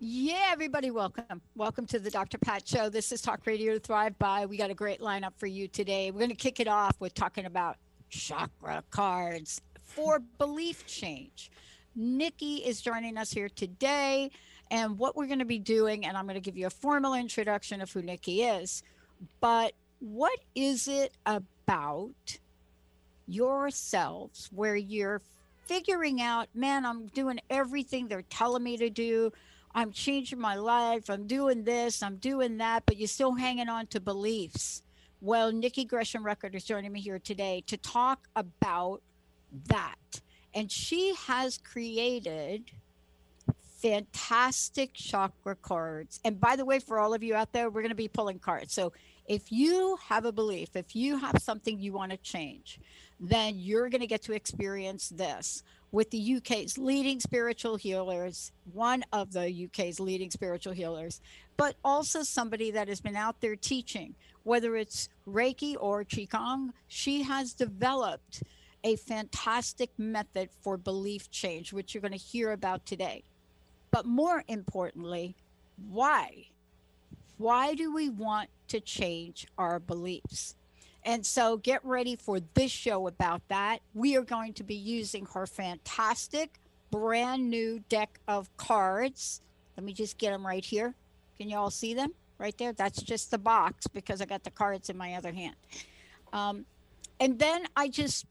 Yeah, everybody, welcome. Welcome to the Dr. Pat Show. This is Talk Radio to Thrive By. We got a great lineup for you today. We're going to kick it off with talking about chakra cards for belief change. Nikki is joining us here today. And what we're going to be doing, and I'm going to give you a formal introduction of who Nikki is, but what is it about yourselves where you're figuring out, man, I'm doing everything they're telling me to do I'm changing my life, I'm doing this, I'm doing that, but you're still hanging on to beliefs. Well, Nikki Gresham Record is joining me here today to talk about that. And she has created fantastic chakra cards. And by the way, for all of you out there, we're going to be pulling cards. So if you have a belief, if you have something you want to change, then you're going to get to experience this with the UK's leading spiritual healers, one of the UK's leading spiritual healers, but also somebody that has been out there teaching, whether it's Reiki or Qigong. She has developed a fantastic method for belief change, which you're going to hear about today. But more importantly, why? Why do we want to change our beliefs? And so get ready for this show about that. We are going to be using her fantastic brand new deck of cards. Let me just get them right here. Can you all see them right there? That's just the box because I got the cards in my other hand. Um, and then I just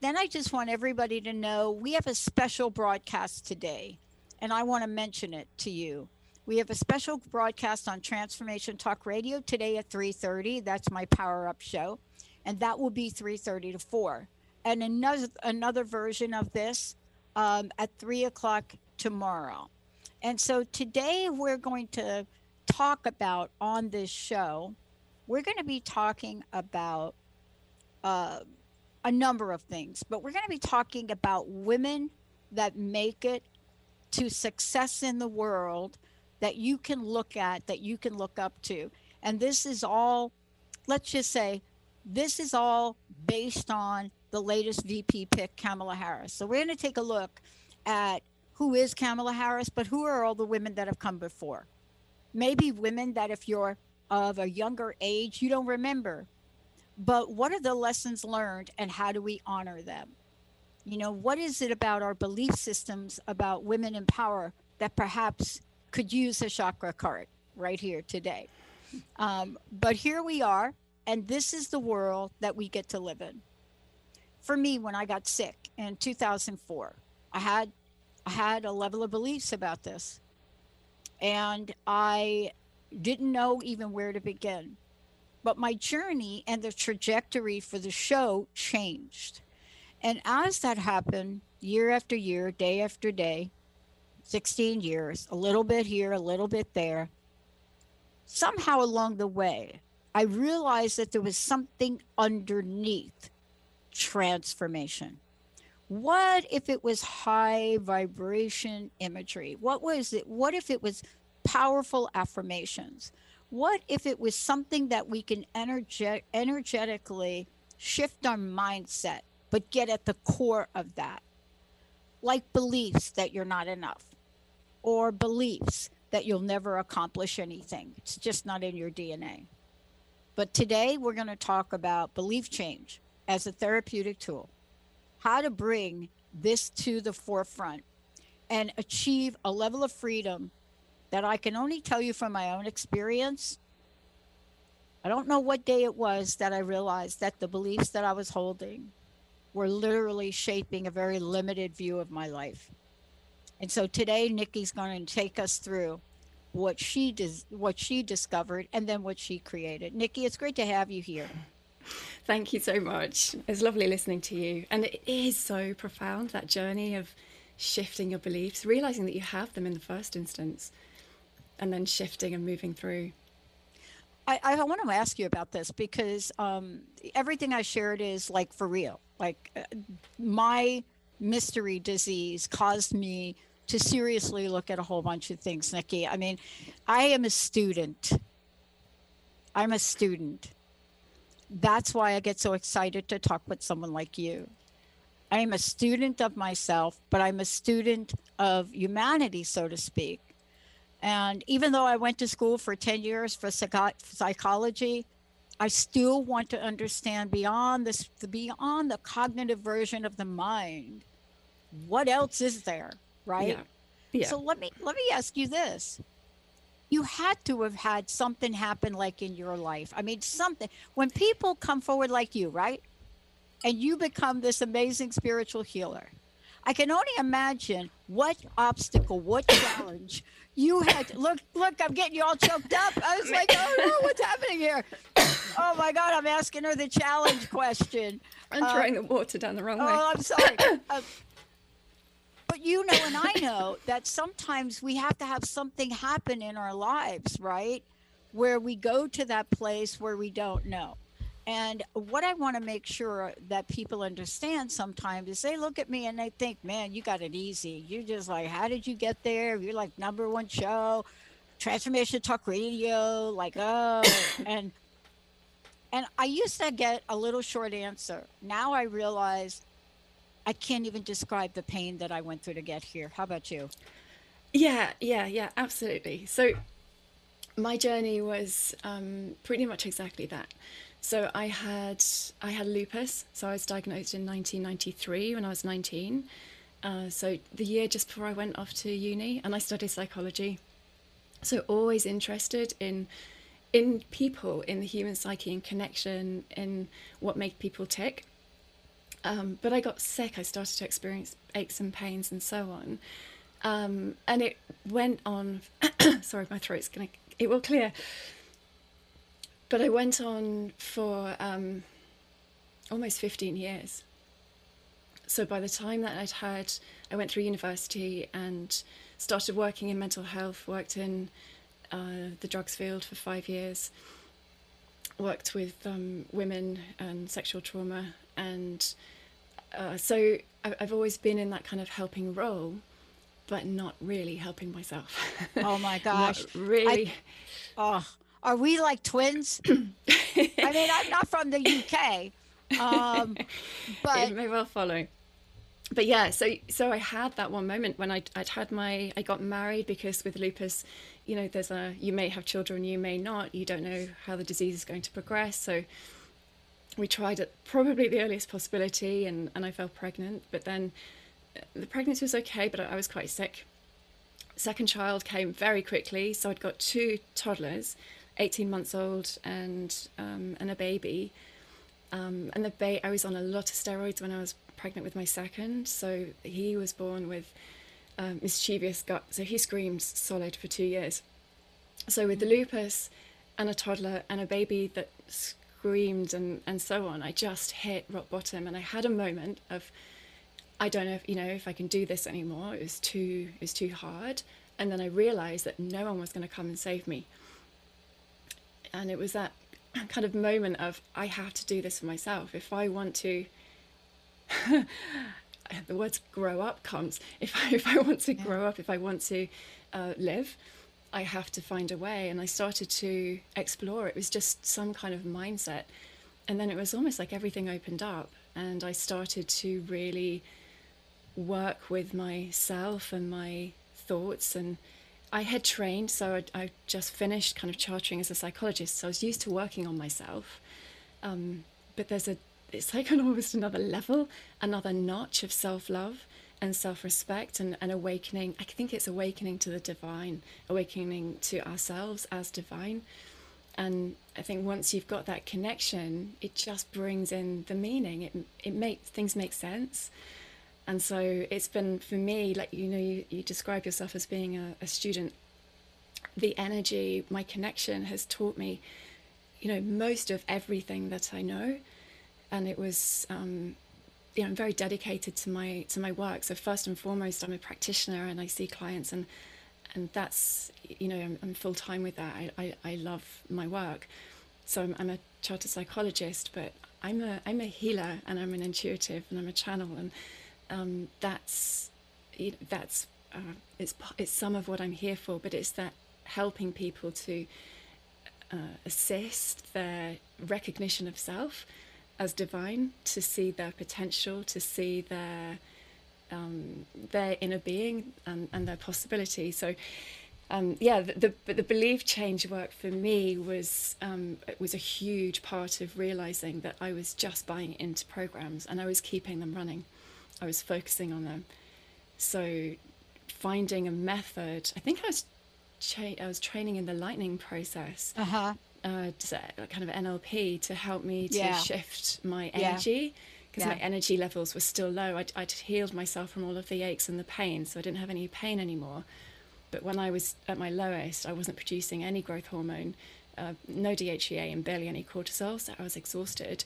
then I just want everybody to know we have a special broadcast today, and I want to mention it to you. We have a special broadcast on Transformation Talk Radio today at 3:30. That's my power up show and that will be 3.30 to 4 and another another version of this um, at 3 o'clock tomorrow. And so today we're going to talk about on this show we're going to be talking about uh, a number of things but we're going to be talking about women that make it to success in the world that you can look at that you can look up to. And this is all let's just say this is all based on the latest VP pick, Kamala Harris. So we're going to take a look at who is Kamala Harris, but who are all the women that have come before. Maybe women that, if you're of a younger age, you don't remember. But what are the lessons learned and how do we honor them? You know, what is it about our belief systems about women in power that perhaps could use a chakra card right here today? Um, but here we are and this is the world that we get to live in. For me, when I got sick in 2004, I had I had a level of beliefs about this. And I didn't know even where to begin. But my journey and the trajectory for the show changed. And as that happened, year after year, day after day, 16 years, a little bit here, a little bit there, somehow along the way, I realized that there was something underneath transformation. What if it was high vibration imagery? What was it? What if it was powerful affirmations? What if it was something that we can energe- energetically shift our mindset, but get at the core of that? Like beliefs that you're not enough, or beliefs that you'll never accomplish anything. It's just not in your DNA. But today we're going to talk about belief change as a therapeutic tool, how to bring this to the forefront and achieve a level of freedom that I can only tell you from my own experience. I don't know what day it was that I realized that the beliefs that I was holding were literally shaping a very limited view of my life. And so today, Nikki's going to take us through what she does what she discovered and then what she created. Nikki it's great to have you here. Thank you so much. It's lovely listening to you. And it is so profound that journey of shifting your beliefs realizing that you have them in the first instance and then shifting and moving through. I, I want to ask you about this because um, everything I shared is like for real. Like uh, my mystery disease caused me to seriously look at a whole bunch of things, Nikki. I mean, I am a student. I'm a student. That's why I get so excited to talk with someone like you. I am a student of myself, but I'm a student of humanity, so to speak. And even though I went to school for 10 years for psychology, I still want to understand beyond this, beyond the cognitive version of the mind. What else is there, right? Yeah. Yeah. So let me let me ask you this: You had to have had something happen, like in your life. I mean, something. When people come forward like you, right, and you become this amazing spiritual healer, I can only imagine what obstacle, what challenge you had look look i'm getting you all choked up i was like oh no what's happening here oh my god i'm asking her the challenge question i'm uh, throwing the water down the wrong oh, way oh i'm sorry uh, but you know and i know that sometimes we have to have something happen in our lives right where we go to that place where we don't know and what I want to make sure that people understand sometimes is they look at me and they think, man, you got it easy. You're just like, how did you get there? You're like number one show, transformation talk radio, like, oh, and and I used to get a little short answer. Now I realize I can't even describe the pain that I went through to get here. How about you? Yeah, yeah, yeah, absolutely. So my journey was um, pretty much exactly that. So I had I had lupus. So I was diagnosed in 1993 when I was 19. Uh, so the year just before I went off to uni, and I studied psychology. So always interested in in people, in the human psyche, in connection, in what made people tick. Um, but I got sick. I started to experience aches and pains and so on. Um, and it went on. sorry, my throat's gonna. It will clear. But I went on for um, almost 15 years. So by the time that I'd had, I went through university and started working in mental health, worked in uh, the drugs field for five years, worked with um, women and sexual trauma. And uh, so I've always been in that kind of helping role, but not really helping myself. Oh my gosh. really. I, oh, are we like twins? I mean, I'm not from the UK, um, but it may well follow. But yeah, so so I had that one moment when I I'd had my I got married because with lupus, you know, there's a you may have children, you may not. You don't know how the disease is going to progress. So we tried at probably the earliest possibility, and and I fell pregnant. But then uh, the pregnancy was okay, but I was quite sick. Second child came very quickly, so I'd got two toddlers 18 months old and um, and a baby. Um, and the ba- I was on a lot of steroids when I was pregnant with my second, so he was born with um, mischievous gut. So he screamed solid for two years. So with the lupus and a toddler and a baby that screamed and, and so on, I just hit rock bottom. And I had a moment of, I don't know if you know if I can do this anymore. It was too it was too hard. And then I realized that no one was going to come and save me and it was that kind of moment of I have to do this for myself if I want to. the words "grow up" comes. If I if I want to yeah. grow up, if I want to uh, live, I have to find a way. And I started to explore. It was just some kind of mindset, and then it was almost like everything opened up, and I started to really work with myself and my thoughts and I had trained, so I, I, just finished kind of chartering as a psychologist. So I was used to working on myself. Um, but there's a, it's like almost another level, another notch of self love and self respect and, and awakening. I think it's awakening to the divine, awakening to ourselves as divine. And I think once you've got that connection, it just brings in the meaning. It, it makes things make sense and so it's been for me like you know you, you describe yourself as being a, a student the energy, my connection has taught me, you know, most of everything that I know, and it was. Um, you know, I'm very dedicated to my to my work. So first and foremost, I'm a practitioner, and I see clients, and and that's you know, I'm, I'm full time with that. I, I, I love my work. So I'm, I'm a chartered psychologist, but I'm a I'm a healer, and I'm an intuitive, and I'm a channel, and um, that's you know, that's uh, it's it's some of what I'm here for. But it's that helping people to uh, assist their recognition of self as divine, to see their potential, to see their um, their inner being and, and their possibility. So, um, yeah, the, the, the belief change work for me was um, was a huge part of realizing that I was just buying into programs and I was keeping them running. I was focusing on them. So, finding a method. I think I was cha- I was training in the lightning process. Uh-huh. Uh, kind of NLP to help me to Yeah. shift my energy because my Yeah. energy levels were still low. I'd, I'd healed myself from all of the aches and the pain, so I didn't have any pain anymore. But when I was at my lowest, I wasn't producing any growth hormone, uh, no DHEA, and barely any cortisol, so I was exhausted.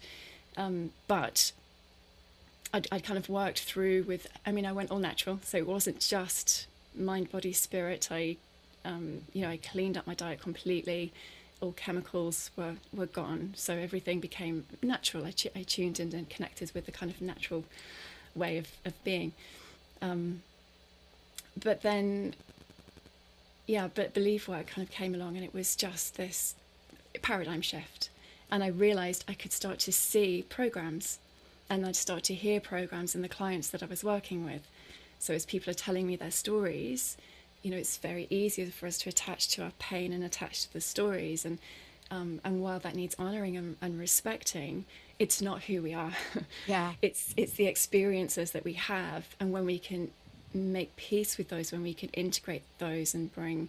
Um, but I'd, I'd kind of worked through with, I mean, I went all natural, so it wasn't just mind, body, spirit. I, um, you know, I cleaned up my diet completely. All chemicals were, were gone, so everything became natural. I, I tuned in and connected with the kind of natural way of, of being. Um, but then, yeah, but belief work kind of came along, and it was just this paradigm shift. And I realized I could start to see programs and I'd start to hear programs in the clients that I was working with. So as people are telling me their stories, you know, it's very easy for us to attach to our pain and attach to the stories. And um, and while that needs honoring and, and respecting, it's not who we are. Yeah. it's it's the experiences that we have, and when we can make peace with those, when we can integrate those and bring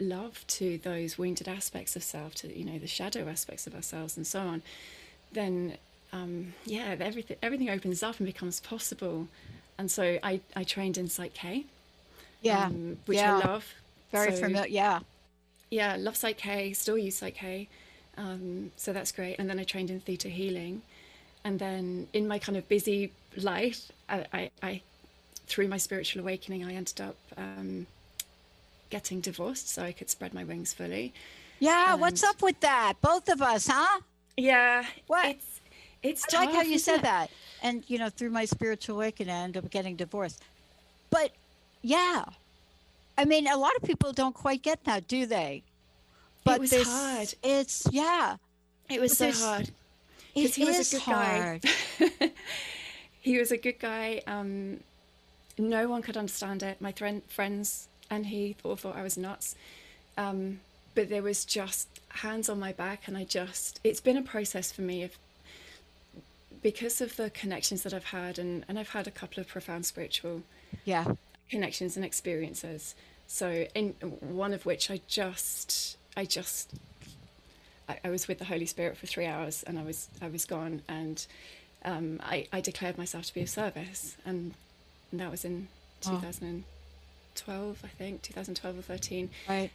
love to those wounded aspects of self, to you know the shadow aspects of ourselves, and so on, then um, yeah, everything everything opens up and becomes possible. And so I, I trained in Psych K, Yeah. um, which yeah. I love. Very So, familiar. Yeah. Yeah, love Psych K, still use Psych K. Um, so that's great. And then I trained in Theta Healing. And then in my kind of busy life, I, I, I through my spiritual awakening, I ended up um, getting divorced so I could spread my wings fully. Yeah. What's up with that? Both of us, huh? Yeah, What? It's it's I like how you said it? that. And, you know, through my spiritual awakening, I ended up getting divorced. But yeah, I mean, a lot of people don't quite get that, do they? But was this- hard. It's, yeah, It was so hard. it he was a good guy. hard. he was a good guy. Um, no one could understand it. My friends and he all thought I was nuts. Um, but there was just hands on my back, and I just, it's been a process for me of, because of the connections that I've had, and, and I've had a couple of profound spiritual Yeah. Connections and experiences. So, in one of which I just, I just, I, I was with the Holy Spirit for three hours, and I was, I was gone, and um, I, I declared myself to be of service, and, and that was in Wow. 2012, I think, 2012 or 13. Right.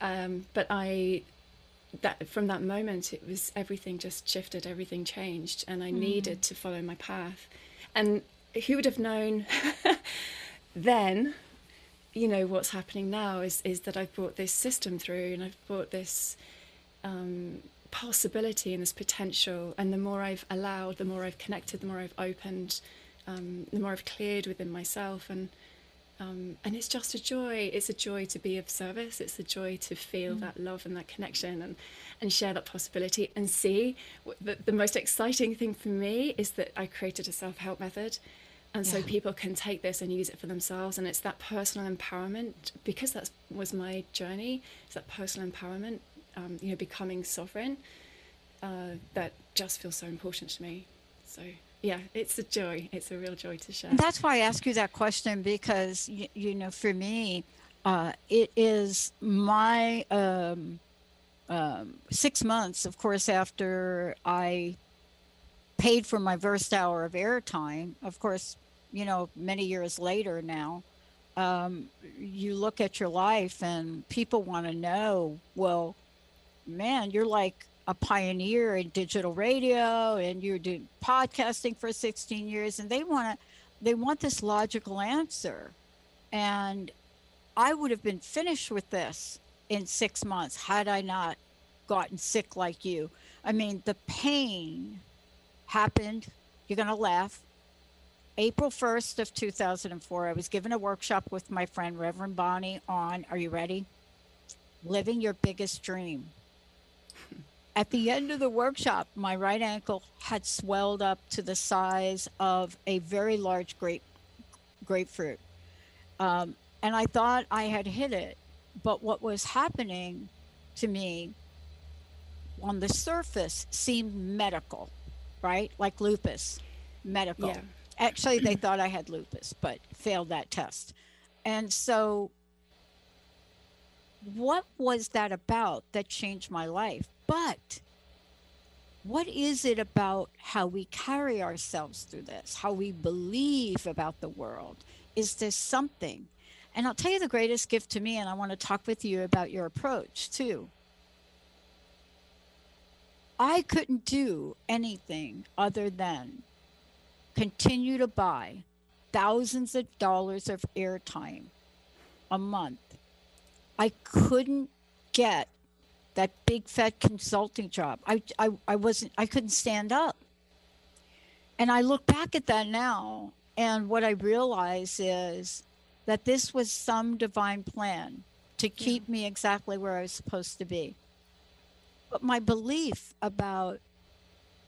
Um, but I, that from that moment, it was everything just shifted, everything changed, and I needed to follow my path. And who would have known then? You know what's happening now is is that I've brought this system through, and I've brought this um, possibility and this potential. And the more I've allowed, the more I've connected, the more I've opened, um, the more I've cleared within myself, and um, and it's just a joy. It's a joy to be of service. It's a joy to feel that love and that connection and, and share that possibility and see. The, the most exciting thing for me is that I created a self help method. And so people can take this and use it for themselves. And it's that personal empowerment, because that was my journey, it's that personal empowerment, um, you know, becoming sovereign, uh, that just feels so important to me. So, yeah, it's a joy. It's a real joy to share. That's why I ask you that question because you, you know, for me, uh, it is my um, um, six months, of course, after I paid for my first hour of airtime. Of course, you know, many years later now, um, you look at your life and people want to know, well, man, you're like a pioneer in digital radio and you're doing podcasting for 16 years and they want to they want this logical answer. And i would have been finished with this in six months had i not gotten sick like you. I mean the pain happened you're going to laugh april 1st of 2004 i was given a workshop with my friend reverend bonnie on are you ready living your biggest dream at the end of the workshop, my right ankle had swelled up to the size of a very large grape grapefruit. Um, and I thought I had hit it. But what was happening to me on the surface seemed medical, right? Like lupus, medical. Yeah. Actually, they thought I had lupus, but failed that test. And so, what was that about that changed my life? But what is it about how we carry ourselves through this, how we believe about the world? Is there something? And I'll tell you the greatest gift to me, and I want to talk with you about your approach too. I couldn't do anything other than continue to buy thousands of dollars of airtime a month. I couldn't get that big fat consulting job. I, I, I wasn't, I couldn't stand up. And I look back at that now, and what I realize is that this was some divine plan to keep me exactly where I was supposed to be. But my belief about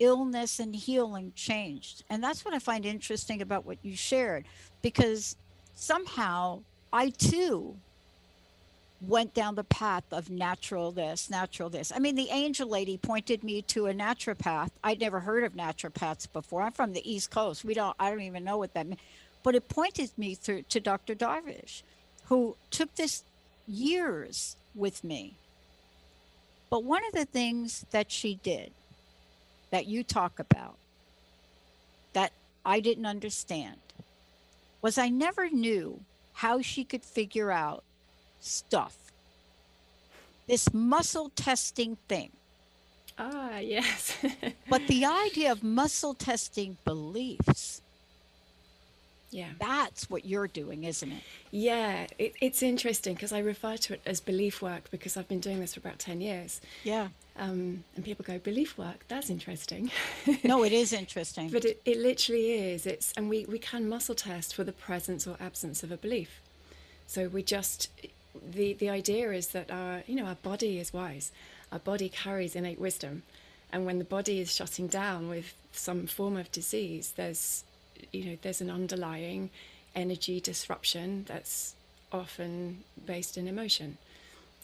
illness and healing changed. And that's what I find interesting about what you shared, because somehow I too went down the path of natural this, natural this. I mean, the angel lady pointed me to a naturopath. I'd never heard of naturopaths before. I'm from the East Coast. We don't. I don't even know what that means. But it pointed me through to Dr. Darvish, who took this years with me. But one of the things that she did, that you talk about, that I didn't understand, was I never knew how she could figure out stuff. This muscle testing thing. Ah, yes. but the idea of muscle testing beliefs. Yeah. That's what you're doing, isn't it? Yeah, it, it's interesting because I refer to it as belief work because I've been doing this for about 10 years. Yeah. Um, and people go, belief work, that's interesting. no, it is interesting. but it, it literally is. It's And we, we can muscle test for the presence or absence of a belief. So we just, the the idea is that our you know our body is wise our body carries innate wisdom and when the body is shutting down with some form of disease there's you know there's an underlying energy disruption that's often based in emotion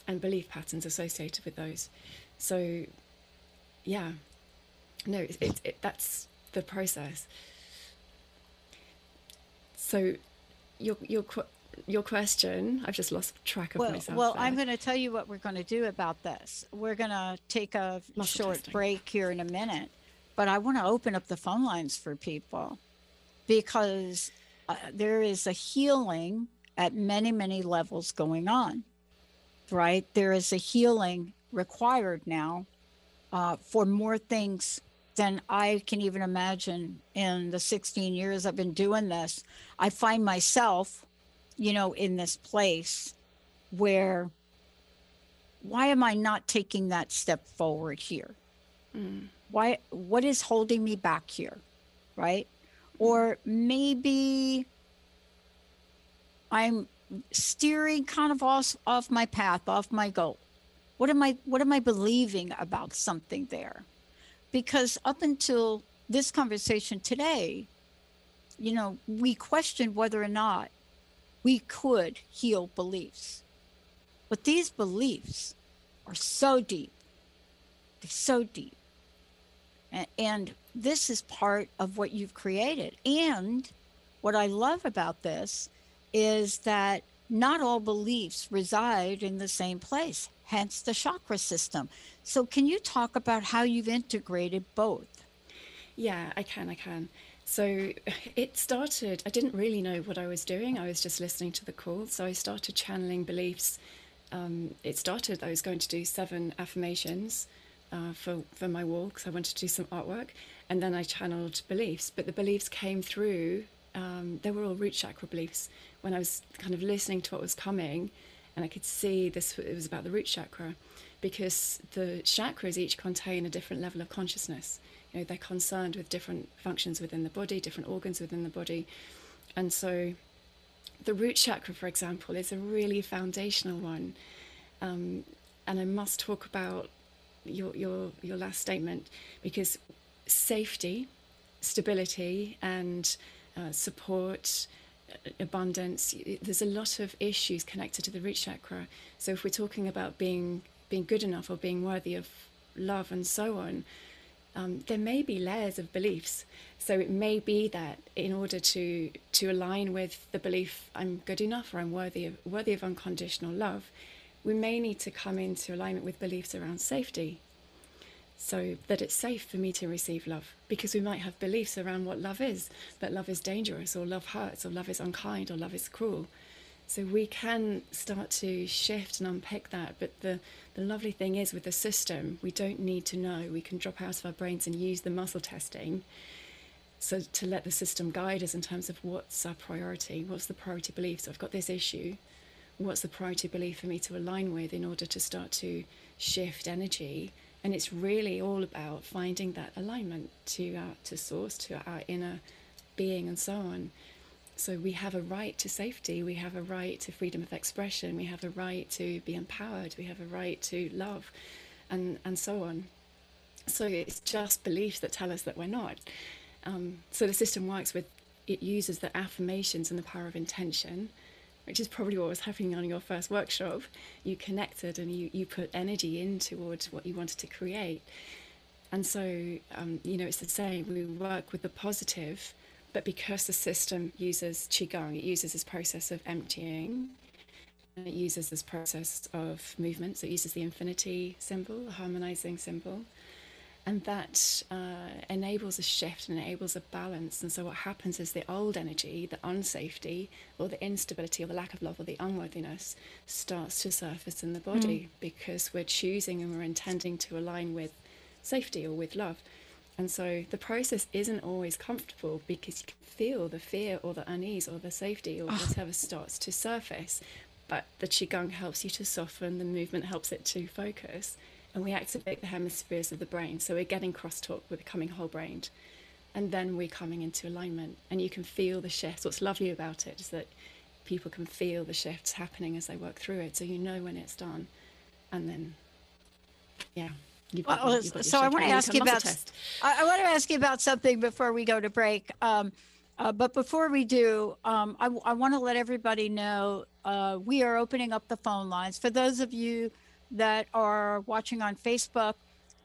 and belief patterns associated with those so yeah no it, it, it that's the process so your your your question. I've just lost track of well, myself. Well, there. I'm going to tell you what we're going to do about this. We're going to take a Muscle short testing. break here in a minute, but I want to open up the phone lines for people because uh, there is a healing at many, many levels going on, right? There is a healing required now uh, for more things than I can even imagine in the 16 years I've been doing this. I find myself you know, in this place where why am I not taking that step forward here? Mm. Why what is holding me back here? Right? Or maybe I'm steering kind of off off my path, off my goal. What am I what am I believing about something there? Because up until this conversation today, you know, we questioned whether or not we could heal beliefs. But these beliefs are so deep. They're so deep. And, and this is part of what you've created. And what I love about this is that not all beliefs reside in the same place, hence the chakra system. So, can you talk about how you've integrated both? Yeah, I can. I can. So it started, I didn't really know what I was doing. I was just listening to the call. So I started channeling beliefs. Um, it started, I was going to do seven affirmations uh, for, for my wall because I wanted to do some artwork. And then I channeled beliefs. But the beliefs came through, um, they were all root chakra beliefs. When I was kind of listening to what was coming, and I could see this, it was about the root chakra because the chakras each contain a different level of consciousness. You know, they're concerned with different functions within the body, different organs within the body. And so the root chakra, for example, is a really foundational one. Um, and I must talk about your, your, your last statement because safety, stability, and uh, support, abundance, there's a lot of issues connected to the root chakra. So if we're talking about being being good enough or being worthy of love and so on, um, there may be layers of beliefs. So it may be that in order to to align with the belief I'm good enough or I'm worthy of worthy of unconditional love, we may need to come into alignment with beliefs around safety. So that it's safe for me to receive love, because we might have beliefs around what love is, that love is dangerous, or love hurts, or love is unkind, or love is cruel. So we can start to shift and unpick that. But the, the lovely thing is with the system, we don't need to know. We can drop out of our brains and use the muscle testing. So to let the system guide us in terms of what's our priority, what's the priority belief. So I've got this issue. What's the priority belief for me to align with in order to start to shift energy? And it's really all about finding that alignment to our, to source, to our inner being, and so on. So we have a right to safety, we have a right to freedom of expression, we have a right to be empowered, we have a right to love, and, and so on. So it's just beliefs that tell us that we're not. Um, so the system works with, it uses the affirmations and the power of intention, which is probably what was happening on your first workshop. You connected and you, you put energy in towards what you wanted to create. And so, um, you know, it's the same. We work with the positive but because the system uses Qigong, it uses this process of emptying, and it uses this process of movement. So it uses the infinity symbol, the harmonizing symbol. And that uh, enables a shift and enables a balance. And so what happens is the old energy, the unsafety, or the instability, or the lack of love, or the unworthiness starts to surface in the body mm. because we're choosing and we're intending to align with safety or with love. And so the process isn't always comfortable because you can feel the fear or the unease or the safety or oh. whatever starts to surface. But the Qigong helps you to soften, the movement helps it to focus, and we activate the hemispheres of the brain. So we're getting crosstalk, we're becoming whole brained. And then we're coming into alignment, and you can feel the shifts. What's lovely about it is that people can feel the shifts happening as they work through it. So you know when it's done. And then, yeah. Got, well, so I want to ask you about. I, I, want to ask you about something before we go to break. Um, uh, but before we do, um, I, I want to let everybody know uh, we are opening up the phone lines for those of you that are watching on Facebook.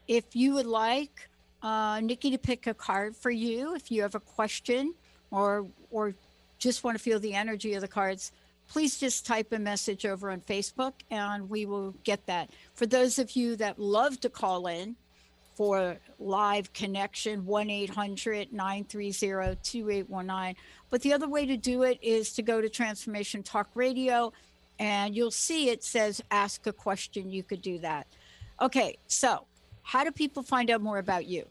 If you would like uh, Nikki to pick a card for you, if you have a question or or just want to feel the energy of the cards, please just type a message over on Facebook and we will get that. For those of you that love to call in for live connection, 1 800 930 2819. But the other way to do it is to go to Transformation Talk Radio and you'll see it says ask a question. You could do that. Okay, so how do people find out more about you?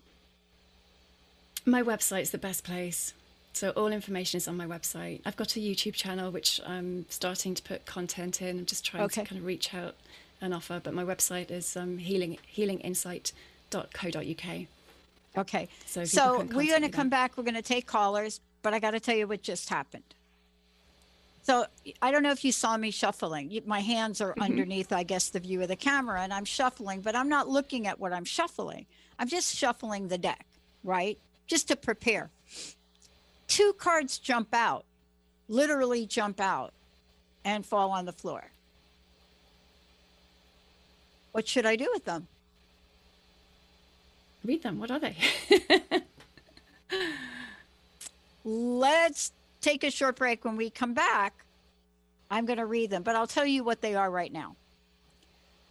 My website's the best place. So all information is on my website. I've got a YouTube channel which I'm starting to put content in. I'm just trying okay. to kind of reach out and offer. But my website is um, healing healinginsight.co.uk. Okay. So, so we're going to come back. We're going to take callers, but I got to tell you what just happened. So I don't know if you saw me shuffling. My hands are mm-hmm. underneath, I guess, the view of the camera, and I'm shuffling, but I'm not looking at what I'm shuffling. I'm just shuffling the deck, right? Just to prepare two cards jump out, literally jump out and fall on the floor. What should I do with them? Read them. What are they? Let's take a short break. When we come back, I'm going to read them, but I'll tell you what they are right now.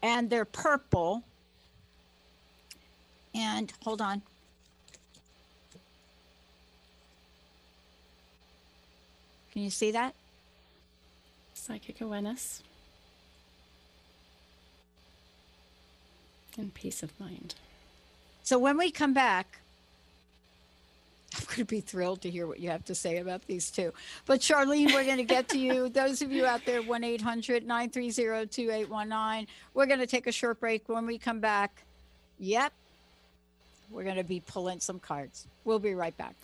And they're purple. And hold on. Can you see that? Psychic awareness and peace of mind. So when we come back, I'm going to be thrilled to hear what you have to say about these two. But Charlene, we're going to get to you. Those of you out there, 1 800 930 2819. We're going to take a short break. When we come back, yep, we're going to be pulling some cards. We'll be right back.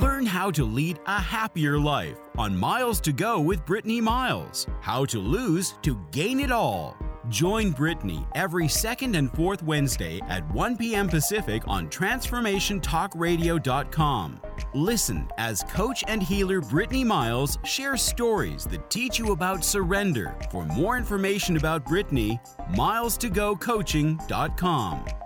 Learn how to lead a happier life on Miles to Go with Brittany Miles. How to lose to gain it all. Join Brittany every second and fourth Wednesday at 1 p.m. Pacific on TransformationTalkRadio.com. Listen as coach and healer Brittany Miles shares stories that teach you about surrender. For more information about Brittany, milestogocoaching.com.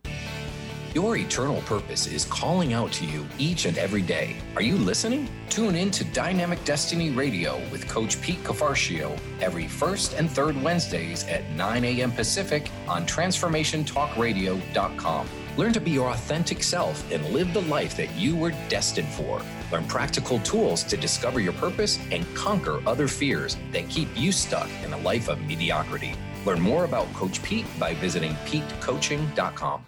Your eternal purpose is calling out to you each and every day. Are you listening? Tune in to Dynamic Destiny Radio with Coach Pete Cafarcio every first and third Wednesdays at 9 a.m. Pacific on TransformationTalkRadio.com. Learn to be your authentic self and live the life that you were destined for. Learn practical tools to discover your purpose and conquer other fears that keep you stuck in a life of mediocrity. Learn more about Coach Pete by visiting PeteCoaching.com.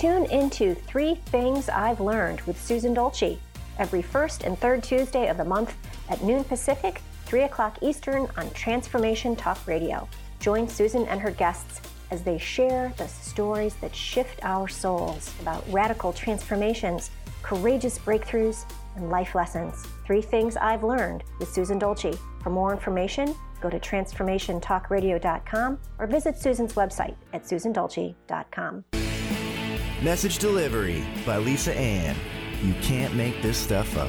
Tune into Three Things I've Learned with Susan Dolce every first and third Tuesday of the month at noon Pacific, 3 o'clock Eastern on Transformation Talk Radio. Join Susan and her guests as they share the stories that shift our souls about radical transformations, courageous breakthroughs, and life lessons. Three Things I've Learned with Susan Dolce. For more information, go to transformationtalkradio.com or visit Susan's website at susandolce.com. Message Delivery by Lisa Ann. You can't make this stuff up.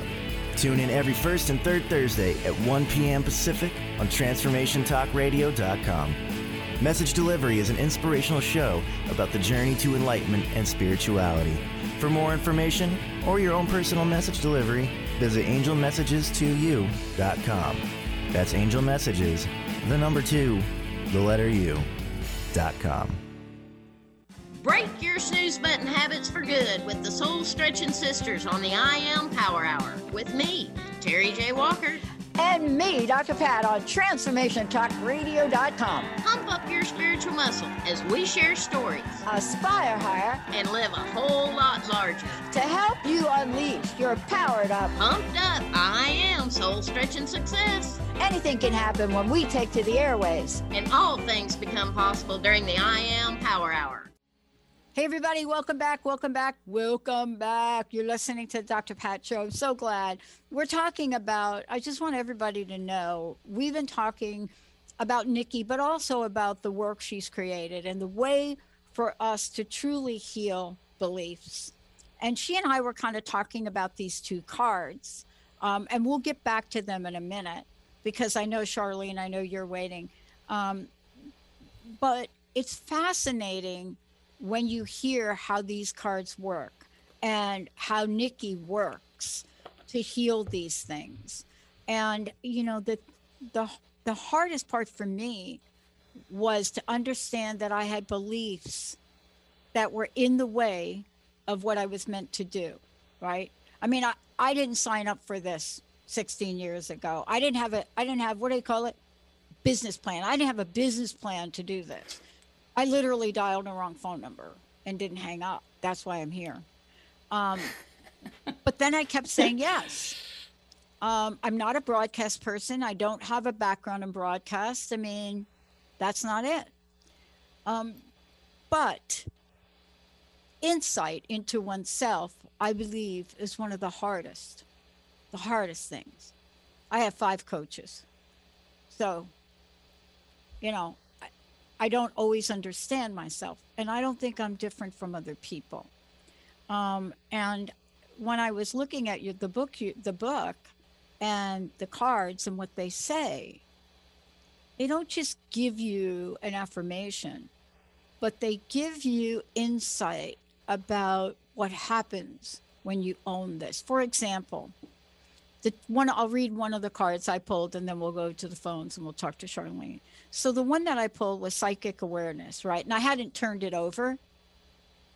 Tune in every first and third Thursday at 1 p.m. Pacific on TransformationTalkRadio.com. Message Delivery is an inspirational show about the journey to enlightenment and spirituality. For more information or your own personal message delivery, visit angelmessages2u.com. That's Angel Messages, the number two, the letter U.com. Break your snooze button habits for good with the Soul Stretching Sisters on the I Am Power Hour with me, Terry J. Walker. And me, Dr. Pat, on TransformationTalkRadio.com. Pump up your spiritual muscle as we share stories, aspire higher, and live a whole lot larger. To help you unleash your powered up, pumped up, I am soul stretching success. Anything can happen when we take to the airways. And all things become possible during the I Am Power Hour. Hey, everybody, welcome back. Welcome back. Welcome back. You're listening to Dr. Pat Show. I'm so glad. We're talking about, I just want everybody to know, we've been talking about Nikki, but also about the work she's created and the way for us to truly heal beliefs. And she and I were kind of talking about these two cards, um, and we'll get back to them in a minute because I know, Charlene, I know you're waiting. Um, but it's fascinating when you hear how these cards work and how Nikki works to heal these things. And you know, the the the hardest part for me was to understand that I had beliefs that were in the way of what I was meant to do, right? I mean, I, I didn't sign up for this 16 years ago. I didn't have a I didn't have what do you call it? Business plan. I didn't have a business plan to do this. I literally dialed the wrong phone number and didn't hang up. That's why I'm here. Um, but then I kept saying yes. Um, I'm not a broadcast person. I don't have a background in broadcast. I mean, that's not it. Um, but insight into oneself, I believe, is one of the hardest, the hardest things. I have five coaches. So, you know, I don't always understand myself, and I don't think I'm different from other people. Um, and when I was looking at you, the book, you, the book, and the cards and what they say, they don't just give you an affirmation, but they give you insight about what happens when you own this. For example, the one I'll read one of the cards I pulled and then we'll go to the phones and we'll talk to Charlene. So the one that I pulled was psychic awareness, right? And I hadn't turned it over,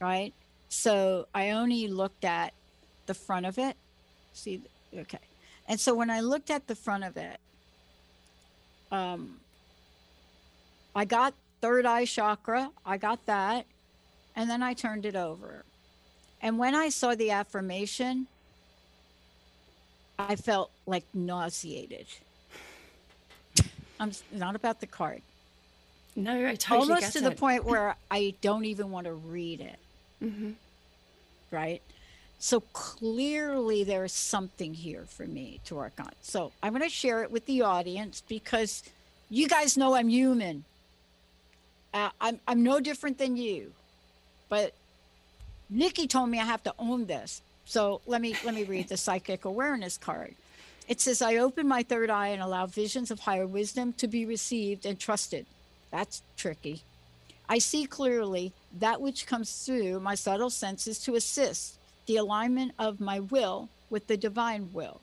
right? So I only looked at the front of it. See, okay. And so when I looked at the front of it, um, I got third eye chakra, I got that, and then I turned it over. And when I saw the affirmation, I felt like nauseated. I'm not about the card. No, I totally almost to it. the point where I don't even want to read it. Mm-hmm. Right. So clearly there's something here for me to work on. So I'm going to share it with the audience because you guys know I'm human. Uh, I'm I'm no different than you, but Nikki told me I have to own this. So let me let me read the psychic awareness card. It says, I open my third eye and allow visions of higher wisdom to be received and trusted. That's tricky. I see clearly that which comes through my subtle senses to assist the alignment of my will with the divine will.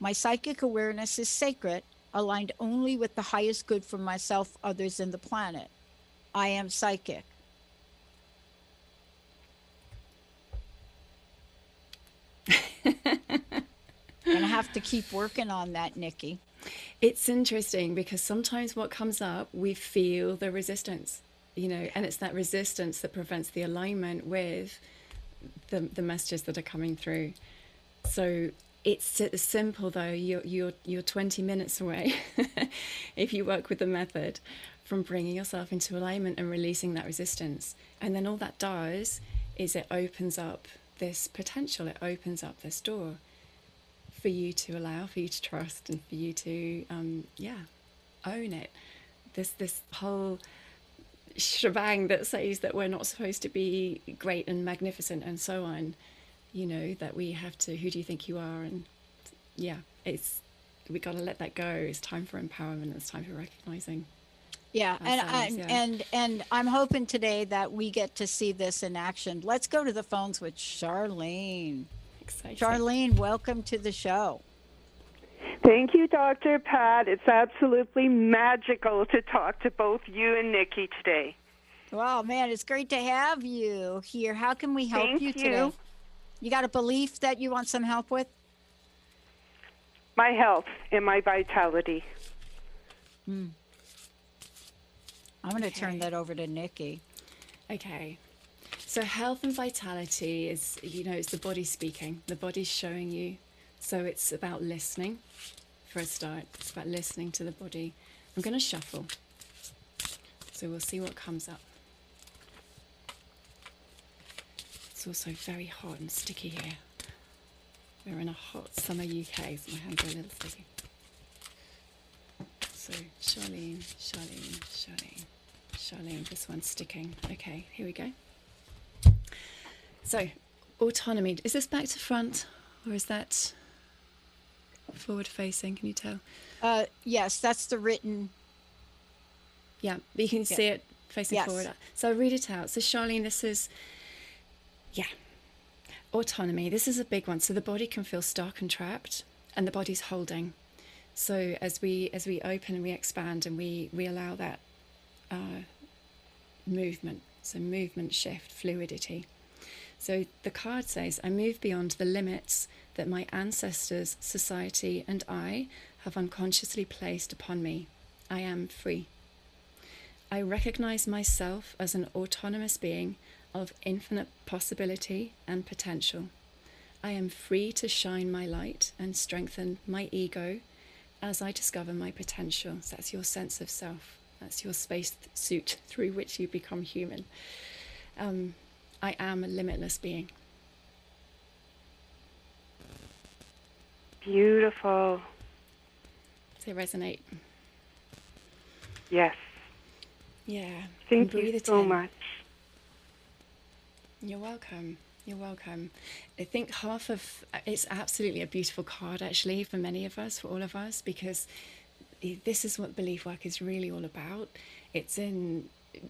My psychic awareness is sacred, aligned only with the highest good for myself, others, and the planet. I am psychic. Gonna have to keep working on that, Nikki. It's interesting because sometimes what comes up, we feel the resistance, you know, and it's that resistance that prevents the alignment with the, the messages that are coming through. So it's simple though. You're you're you're 20 minutes away if you work with the method from bringing yourself into alignment and releasing that resistance. And then all that does is it opens up this potential. It opens up this door for you to allow, for you to trust, and for you to, um, yeah, own it. This this whole shebang that says that we're not supposed to be great and magnificent and so on. You know that we have to. Who do you think you are? And yeah, it's we got to let that go. It's time for empowerment. It's time for recognizing. Yeah, and I, yeah. and and I'm hoping today that we get to see this in action. Let's go to the phones with Charlene. Exciting. Charlene, welcome to the show. Thank you, Dr. Pat. It's absolutely magical to talk to both you and Nikki today. Wow, man, it's great to have you here. How can we help Thank you, you today? You got a belief that you want some help with? My health and my vitality. Hmm. I'm going to okay. turn that over to Nikki. Okay. So health and vitality is, you know, it's the body speaking. The body's showing you. So it's about listening for a start. It's about listening to the body. I'm going to shuffle. So we'll see what comes up. It's also very hot and sticky here. We're in a hot summer UK, so my hands are a little sticky. So Charlene, Charlene, Charlene. Charlene, this one's sticking. Okay, here we go. So, autonomy. Is this back to front or is that forward facing? Can you tell? Uh, yes, that's the written. Yeah, but you can yeah. see it facing yes. forward. So, I'll read it out. So, Charlene, this is, yeah, autonomy. This is a big one. So, the body can feel stuck and trapped, and the body's holding. So, as we as we open and we expand and we we allow that uh, movement. So, movement, shift, fluidity. So, the card says, I move beyond the limits that my ancestors, society, and I have unconsciously placed upon me. I am free. I recognize myself as an autonomous being of infinite possibility and potential. I am free to shine my light and strengthen my ego as I discover my potential. So that's your sense of self. That's your space suit through which you become human. Um, I am a limitless being. Beautiful. Does it resonate? Yes. Yeah. Thank you so in. much. You're welcome. You're welcome. I think half of it's absolutely a beautiful card, actually, for many of us, for all of us, because this is what belief work is really all about. It's in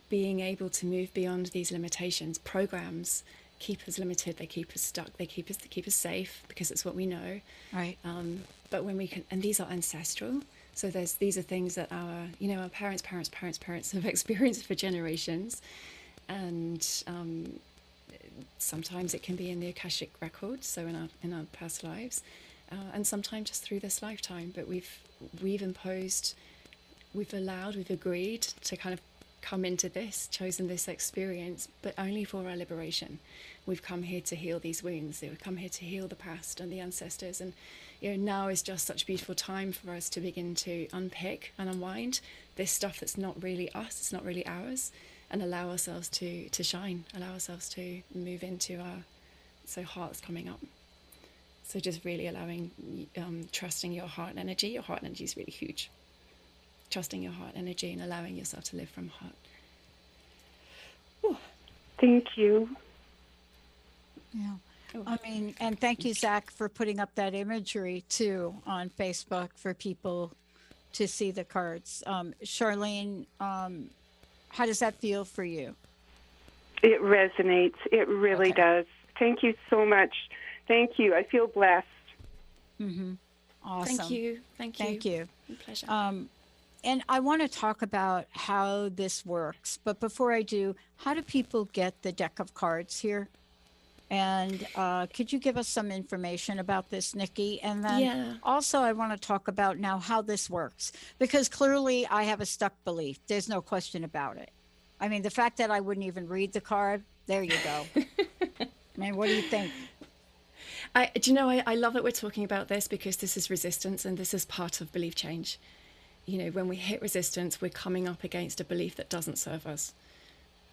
being able to move beyond these limitations. Programs keep us limited, they keep us stuck, they keep us they keep us safe because it's what we know. Right. Um, but when we can, and these are ancestral. So there's these are things that our you know our parents, parents, parents, parents have experienced for generations, and um, sometimes it can be in the akashic records, so in our in our past lives, uh, and sometimes just through this lifetime. But we've we've imposed, we've allowed, we've agreed to kind of come into this, chosen this experience, but only for our liberation. We've come here to heal these wounds. We've come here to heal the past and the ancestors. And you know, now is just such a beautiful time for us to begin to unpick and unwind this stuff that's not really us, it's not really ours, and allow ourselves to to shine, allow ourselves to move into our so heart's coming up. So just really allowing, um, trusting your heart energy. Your heart energy is really huge. Trusting your heart energy and allowing yourself to live from heart. Ooh. Thank you. Yeah. I mean, and thank you, Zach, for putting up that imagery too on Facebook for people to see the cards. Um, Charlene, um, how does that feel for you? It resonates. It really okay. does. Thank you so much. Thank you. I feel blessed. Mm-hmm. Awesome. Thank you. Thank you. Thank you. My pleasure. Um, and I want to talk about how this works. But before I do, how do people get the deck of cards here? And uh, could you give us some information about this, Nikki? And then yeah. also, I want to talk about now how this works because clearly I have a stuck belief. There's no question about it. I mean, the fact that I wouldn't even read the card, there you go. I mean, what do you think? I, do you know, I, I love that we're talking about this because this is resistance and this is part of belief change. You know, when we hit resistance, we're coming up against a belief that doesn't serve us.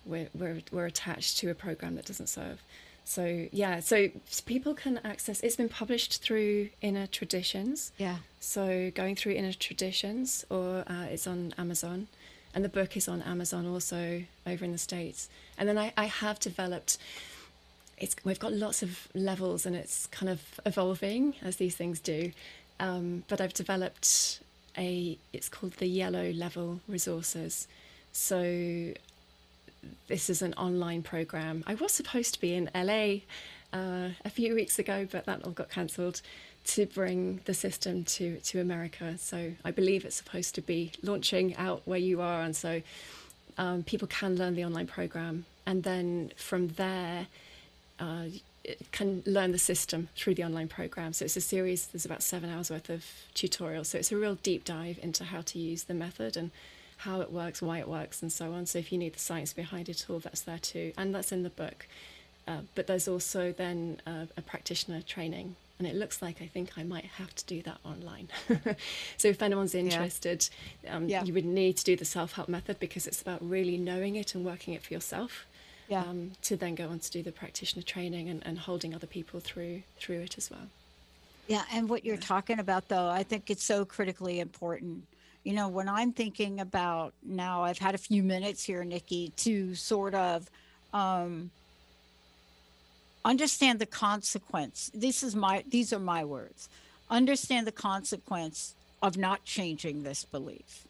We're, we're, we're attached to a program that doesn't serve. So, yeah, so people can access it's been published through Inner Traditions. Yeah. So, going through Inner Traditions, or uh, it's on Amazon. And the book is on Amazon also over in the States. And then I, I have developed it's we've got lots of levels and it's kind of evolving as these things do. Um, but I've developed a it's called the yellow level resources. So this is an online program. I was supposed to be in LA uh, a few weeks ago, but that all got cancelled to bring the system to to America. So I believe it's supposed to be launching out where you are, and so um, people can learn the online program, and then from there uh, can learn the system through the online program. So it's a series, there's about seven hours worth of tutorials. So it's a real deep dive into how to use the method and how it works, why it works, and so on. So if you need the science behind it all, that's there too. And that's in the book. Uh, but there's also then uh, a practitioner training. And it looks like I think I might have to do that online. so if anyone's interested, yeah. Um, yeah. you would need to do the self help method because it's about really knowing it and working it for yourself yeah. um, to then go on to do the practitioner training and, and holding other people through through it as well. Yeah, and what you're talking about though, I think it's so critically important. You know, when I'm thinking about now, I've had a few minutes here, Nikki, to sort of um, understand the consequence. This is my; these are my words. Understand the consequence of not changing this belief.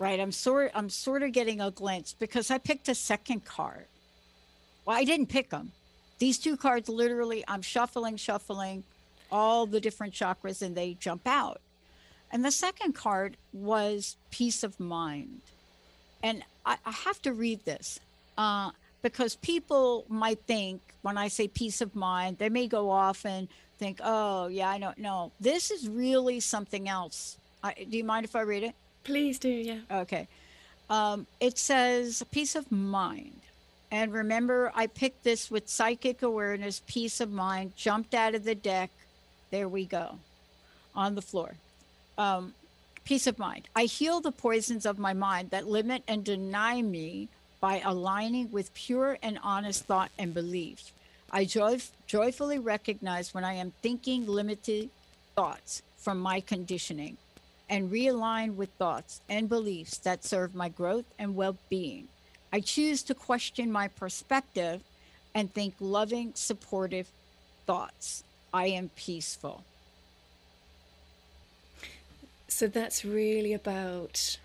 Right? I'm sort I'm sort of getting a glimpse because I picked a second card well, I didn't pick them. These two cards literally, I'm shuffling, shuffling all the different chakras and they jump out. And the second card was peace of mind. And I, I have to read this uh, because people might think when I say peace of mind, they may go off and think, oh, yeah, I don't know. This is really something else. I, do you mind if I read it? Please do, yeah. Okay. Um, it says peace of mind and remember, I picked this with psychic awareness, peace of mind, jumped out of the deck. There we go on the floor. Um, peace of mind. I heal the poisons of my mind that limit and deny me by aligning with pure and honest thought and belief. I joy- joyfully recognize when I am thinking limited thoughts from my conditioning and realign with thoughts and beliefs that serve my growth and well being. I choose to question my perspective and think loving, supportive thoughts. I am peaceful. So that's really about.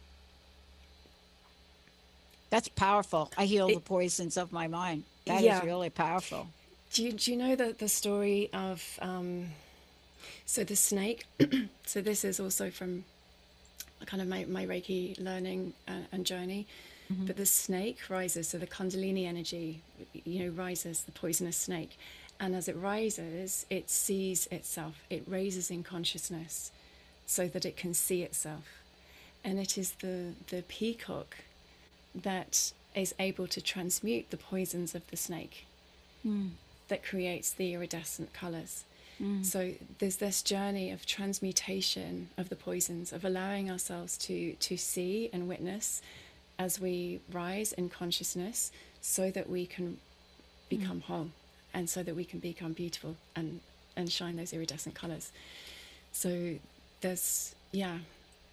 That's powerful. I heal It- the poisons of my mind. That is Yeah. really powerful. Do you, do you know the, the story of. Um, so the snake. so this is also from kind of my, my Reiki learning uh, and journey. Mm-hmm. But the snake rises, so the Kundalini energy, you know, rises, the poisonous snake. And as it rises, it sees itself, it raises in consciousness so that it can see itself. And it is the, the peacock that is able to transmute the poisons of the snake hmm. that creates the iridescent colors. Hmm. So there's this journey of transmutation of the poisons, of allowing ourselves to to see and witness as we rise in consciousness, so that we can become mm. whole, and so that we can become beautiful and and shine those iridescent colors. So there's yeah,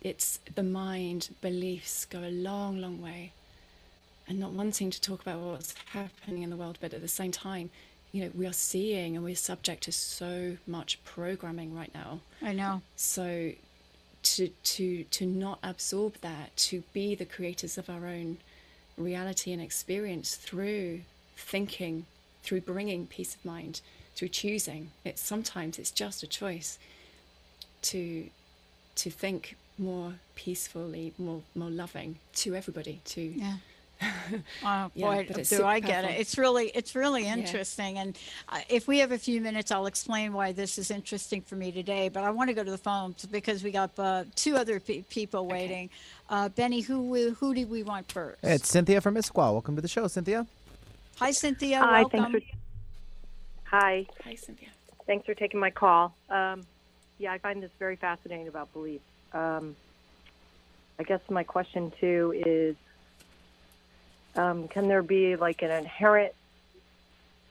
it's the mind beliefs go a long, long way and not wanting to talk about what's happening in the world, but at the same time, you know, we are seeing and we're subject to so much programming right now. I know. So to to to not absorb that, to be the creators of our own reality and experience through thinking, through bringing peace of mind, through choosing. It's sometimes it's just a choice to to think more peacefully, more more loving to everybody, to Yeah. Oh Yeah, boy, but do super I get it? It's really, it's really interesting. And uh, if we have a few minutes, I'll explain why this is interesting for me today. But I want to go to the phones because we got uh, two other pe- people waiting. Uh, Benny, who who do we want first? It's Cynthia from Issaquah. Welcome to the show, Cynthia. Hi, Cynthia. Hi, welcome. thanks for. Hi. Hi, Cynthia. Thanks for taking my call. Um, yeah, I find this very fascinating about belief. Um, I guess my question too is, um, can there be like an inherent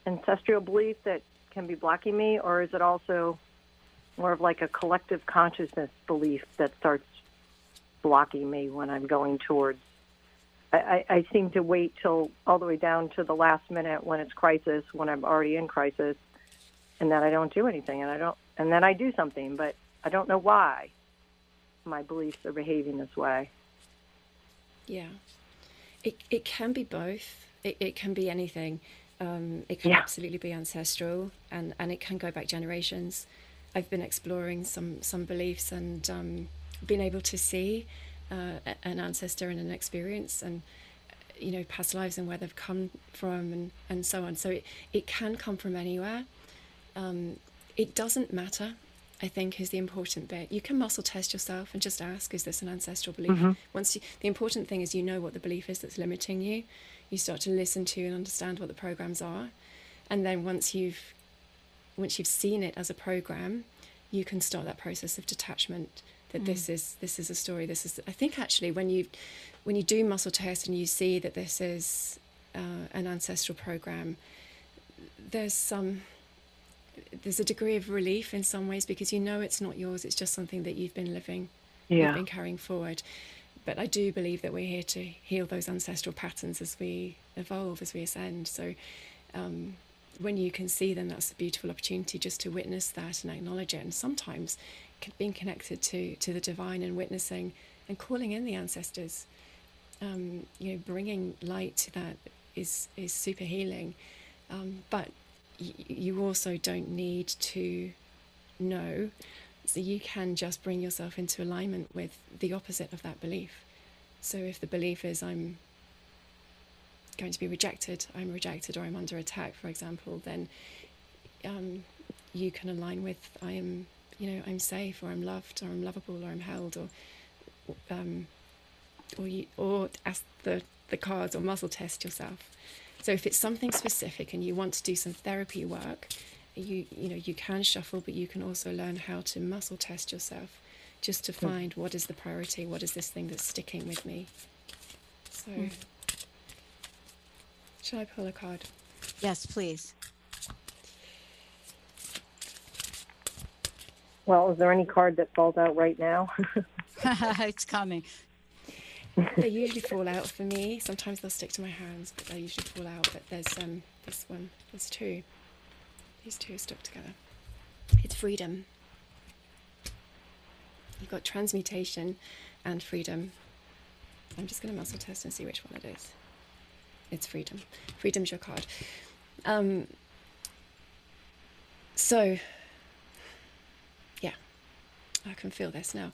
ancestral belief that can be blocking me, or is it also more of like a collective consciousness belief that starts blocking me when I'm going towards? I, I, seem to wait till all the way down to the last minute when it's crisis, when I'm already in crisis, and then I don't do anything, and I don't, and then I do something, but I don't know why my beliefs are behaving this way. Yeah. It, it can be both. It, it can be anything. Um, it can Yeah. absolutely be ancestral and, and it can go back generations. I've been exploring some, some beliefs and um, been able to see uh, an ancestor and an experience and, you know, past lives and where they've come from and, and so on. So it, it can come from anywhere. Um, it doesn't matter, I think, is the important bit. You can muscle test yourself and just ask, is this an ancestral belief? Mhm. Once you, the important thing is you know what the belief is that's limiting you. You start to listen to and understand what the programs are, and then once you've once you've seen it as a program, you can start that process of detachment. That this is this is a story. This is. I think actually when you when you do muscle test and you see that this is uh, an ancestral program, there's some there's a degree of relief in some ways because you know it's not yours. It's just something that you've been living, Yeah. you've been carrying forward. But I do believe that we're here to heal those ancestral patterns as we evolve, as we ascend. So um, when you can see them, that's a beautiful opportunity just to witness that and acknowledge it. And sometimes being connected to to the divine and witnessing and calling in the ancestors, um, you know, bringing light to that is is super healing. Um, but you also don't need to know. So you can just bring yourself into alignment with the opposite of that belief. So if the belief is I'm going to be rejected, I'm rejected, or I'm under attack, for example, then um, you can align with I am, you know, I'm safe, or I'm loved, or I'm lovable, or I'm held, or um, or you, or ask the the cards or muscle test yourself. So if it's something specific and you want to do some therapy work, you you know you can shuffle, but you can also learn how to muscle test yourself, just to find what is the priority, what is this thing that's sticking with me. So, Mm. shall I pull a card? Yes, please. Well, is there any card that falls out right now? it's coming. They usually fall out for me. Sometimes they'll stick to my hands, but they usually fall out. But there's um this one. There's two. These two are stuck together. It's freedom. You've got transmutation and freedom. I'm just going to muscle test and see which one it is. It's freedom. Freedom's your card. Um, so, yeah, I can feel this now.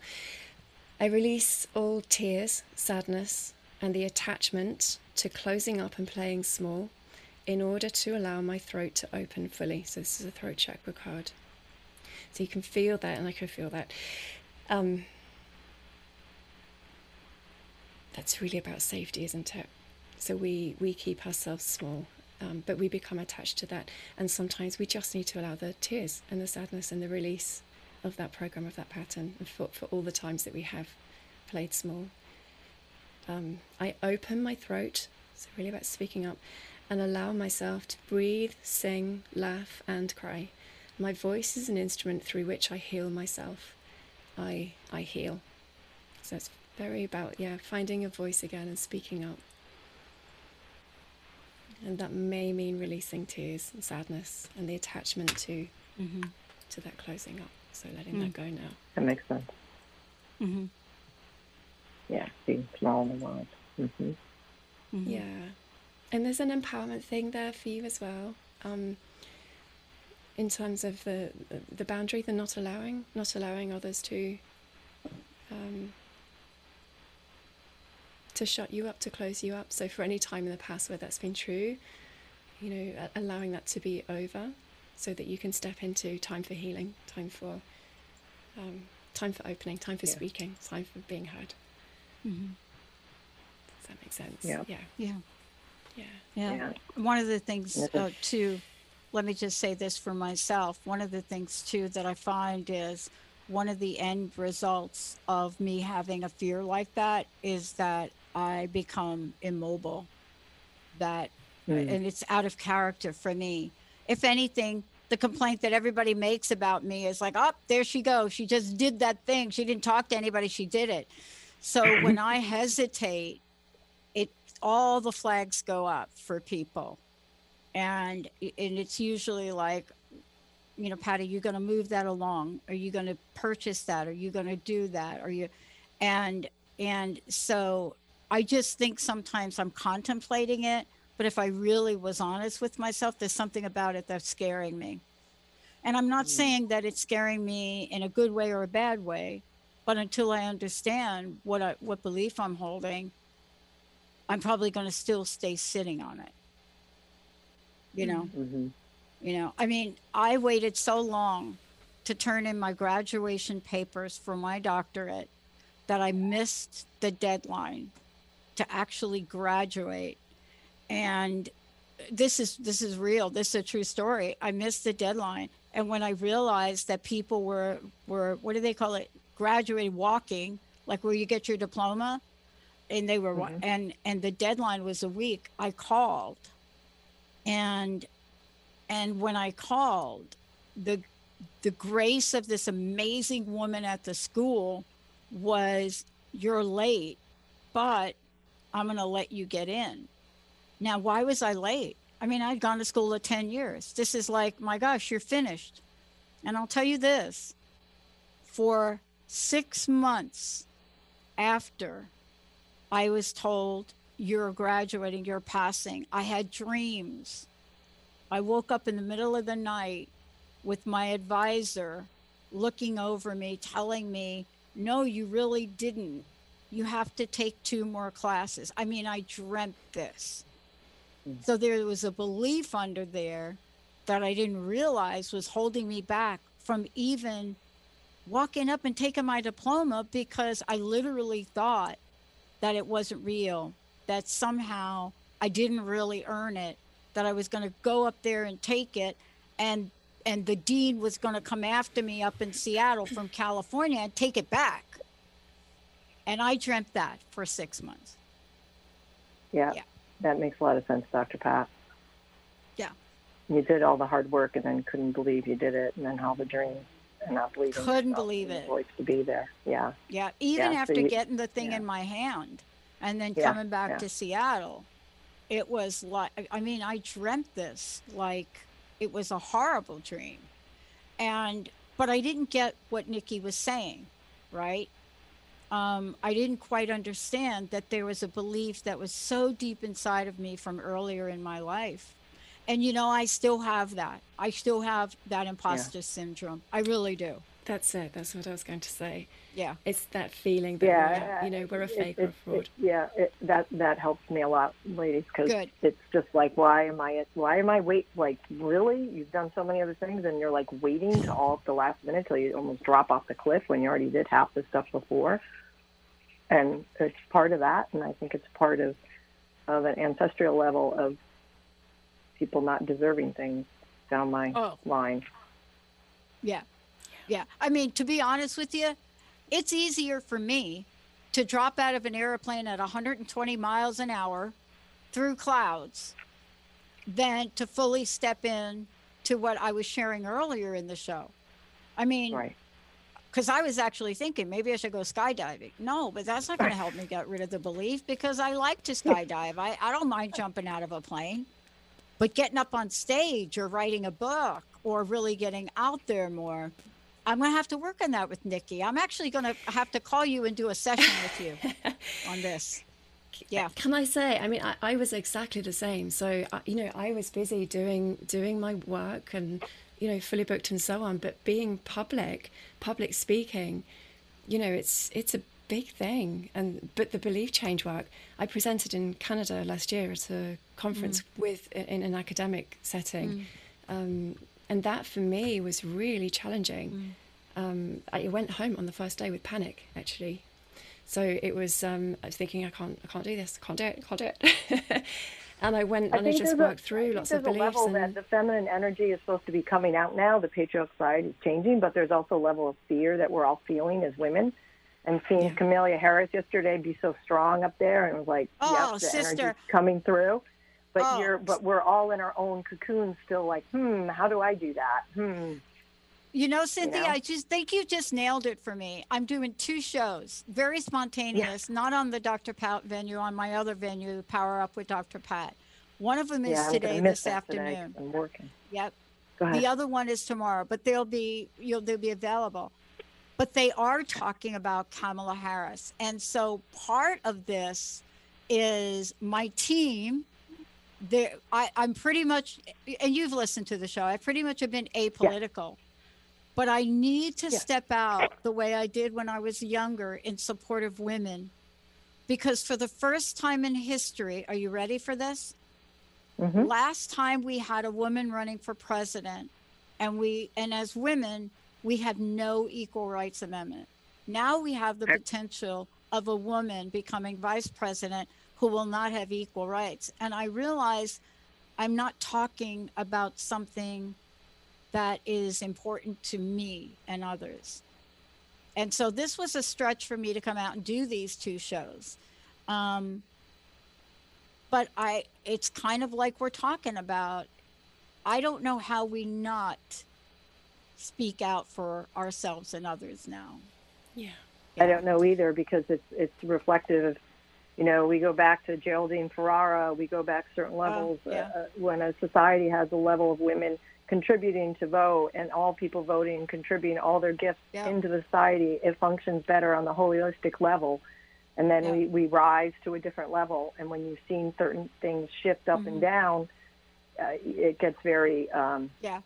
I release all tears, sadness, and the attachment to closing up and playing small in order to allow my throat to open fully. So, this is a throat chakra card. So, you can feel that, and I can feel that. Um, that's really about safety, isn't it? So we we keep ourselves small, um, but we become attached to that, and sometimes we just need to allow the tears and the sadness and the release of that program of that pattern for for all the times that we have played small. Um, I open my throat, so really about speaking up, and allow myself to breathe, sing, laugh, and cry. My voice is an instrument through which I heal myself. I I heal. So it's very about yeah finding a voice again and speaking up and that may mean releasing tears and sadness and the attachment to mm-hmm. to that closing up so letting mm. that go now that makes sense mm-hmm. yeah being small in the world mm-hmm. Mm-hmm. yeah and there's an empowerment thing there for you as well um, in terms of the the boundary the not allowing not allowing others to um, to shut you up, to close you up. So, for any time in the past where that's been true, you know, allowing that to be over so that you can step into time for healing, time for um, time for opening, time for yeah. speaking, time for being heard. Mm-hmm. Does that make sense? Yeah. Yeah. Yeah. Yeah. Yeah. yeah. One of the things, uh, too, let me just say this for myself. One of the things, too, that I find is one of the end results of me having a fear like that is that I become immobile. That mm. and it's out of character for me. If anything, the complaint that everybody makes about me is like, "Oh, there she goes. She just did that thing. She didn't talk to anybody. She did it." So when I hesitate, it all the flags go up for people. And and it's usually like, you know, Patty, you're going to move that along. Are you going to purchase that? Are you going to do that? Are you and and so I just think sometimes I'm contemplating it, but if I really was honest with myself, there's something about it that's scaring me. And I'm not mm. saying that it's scaring me in a good way or a bad way, but until I understand what I, what belief I'm holding, I'm probably going to still stay sitting on it. You know, mm-hmm. you know. I mean, I waited so long to turn in my graduation papers for my doctorate that I missed the deadline to actually graduate and this is this is real. This is a true story. I missed the deadline. And when i realized that people were were what do they call it? Graduating walking like where you get your diploma and they were mm-hmm. and and the deadline was a week i called. And and when i called the the grace of this amazing woman at the school was you're late but I'm going to let you get in. Now, why was I late? I mean, I'd gone to school at 10 years. This is like, my gosh, you're finished. And I'll tell you this for six months after I was told, you're graduating, you're passing, I had dreams. I woke up in the middle of the night with my advisor looking over me, telling me, no, you really didn't you have to take two more classes. I mean, I dreamt this. Mm. So there was a belief under there that I didn't realize was holding me back from even walking up and taking my diploma because I literally thought that it wasn't real, that somehow I didn't really earn it, that I was going to go up there and take it and and the dean was going to come after me up in Seattle from California and take it back. And I dreamt that for six months. Yeah, yeah. That makes a lot of sense, Dr. Pat. Yeah. You did all the hard work and then couldn't believe you did it, and then how the dream and not believing. Couldn't believe it. Voice to be there. Yeah. Yeah. Even yeah, after so you, getting the thing yeah. in my hand and then coming back to Seattle, it was like I mean, I dreamt this like it was a horrible dream. And but I didn't get what Nikki was saying, right? Um, I didn't quite understand that there was a belief that was so deep inside of me from earlier in my life. And you know, I still have that. I still have that imposter syndrome. I really do. That's it. That's what I was going to say. Yeah. It's that feeling that Yeah, we're, you know, we're a it- fake it- or a fraud. it- yeah, it, that that helps me a lot, ladies, because it's just like, why am I? Why am I wait? Like, really? You've done so many other things, and you're like waiting to all at the last minute till you almost drop off the cliff when you already did half the stuff before. And it's part of that, and I think it's part of of an ancestral level of people not deserving things down my Oh. line. Yeah. Yeah. I mean, to be honest with you, it's easier for me to drop out of an airplane at 120 miles an hour through clouds than to fully step in to what I was sharing earlier in the show. I mean, Right. because I was actually thinking maybe I should go skydiving. No, but that's not going to help me get rid of the belief because I like to skydive. I, I don't mind jumping out of a plane. But getting up on stage or writing a book or really getting out there more, I'm going to have to work on that with Nikki. I'm actually going to have to call you and do a session with you on this. Uh, yeah. Can I say? I mean, I, I was exactly the same. So I- you know, I was busy doing doing my work and you know fully booked and so on. But being public, public speaking, you know, it's it's a big thing. And but the belief change work. I presented in Canada last year at a conference mm. with in an academic setting, mm. um, and that for me was really challenging. Um, I went home on the first day with panic actually. So it was. Um, I was thinking, I can't, I can't do this. Can't do it. Can't do it. and I went and I just there's a- worked I through think lots of beliefs. there's a level And that the feminine energy is supposed to be coming out now. The patriarchal side is changing, but there's also a level of fear that we're all feeling as women. And seeing Kamala Harris yesterday be so strong up there, and it was like, Oh, yes, the sister. energy's coming through. But Oh. you're, but we're all in our own cocoon, still like, hmm, how do I do that? Hmm. You know, Cynthia, know? I just think you just nailed it for me. I'm doing two shows, very spontaneous, not on the Dr. Pat venue, on my other venue, Power Up with Dr. Pat. One of them is yeah, today, this afternoon today I'm working. Yep. Go ahead. The other one is tomorrow, but they'll be you'll they'll be available. But they are talking about Kamala Harris. And so part of this is my team. There I, I'm pretty much and you've listened to the show, I pretty much have been apolitical. But I need to step out the way I did when I was younger in support of women. Because for the first time in history, are you ready for this? Mm-hmm. Last time we had a woman running for president, and we and as women, we have no equal rights amendment. Now we have the potential of a woman becoming vice president who will not have equal rights. And I realize I'm not talking about something that is important to me and others. And so this was a stretch for me to come out and do these two shows. Um, but I, it's kind of like we're talking about. I don't know how we not speak out for ourselves and others now. Yeah. I don't know either because it's it's reflective of, you know, we go back to Geraldine Ferraro, we go back certain levels yeah. uh, when a society has a level of women contributing to vote and all people voting and contributing all their gifts Yeah. into the society, it functions better on the holistic level. And then Yeah. we, we rise to a different level. And when you've seen certain things shift up Mhm. and down, uh, it gets very. Um, Yeah.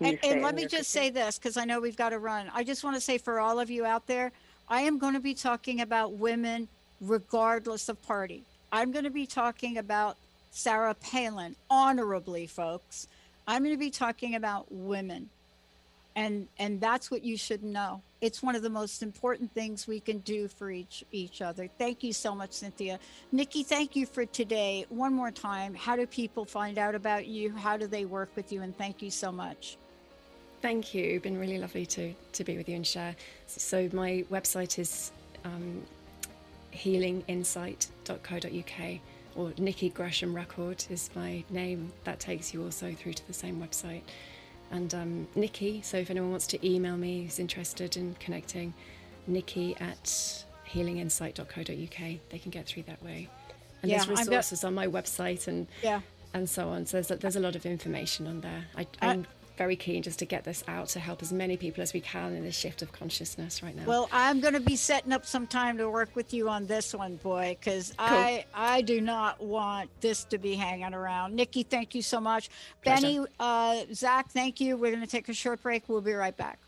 And, and let me just say this because I know we've got to run. I just want to say for all of you out there, I am going to be talking about women regardless of party. I'm going to be talking about Sarah Palin honorably, folks. I'm going to be talking about women. And and that's what you should know. It's one of the most important things we can do for each each other. Thank you so much, Cynthia. Nikki, thank you for today. One more time, how do people find out about you? How do they work with you? And thank you so much. Thank you. Been really lovely to to be with you and share. So my website is um, healinginsight.co.uk or Nikki Gresham Record is my name. That takes you also through to the same website. And um, Nikki, so if anyone wants to email me who's interested in connecting, Nikki at healinginsight.co.uk, they can get through that way. and Yeah, there's resources on my website and Yeah. and so on. So there's a, there's a lot of information on there. I, I- very keen just to get this out to help as many people as we can in this shift of consciousness right now. Well, I'm going to be setting up some time to work with you on this one, boy, because I I do not want this to be hanging around. Nikki, thank you so much. Pleasure. Benny, uh, Zach, thank you. We're going to take a short break. We'll be right back.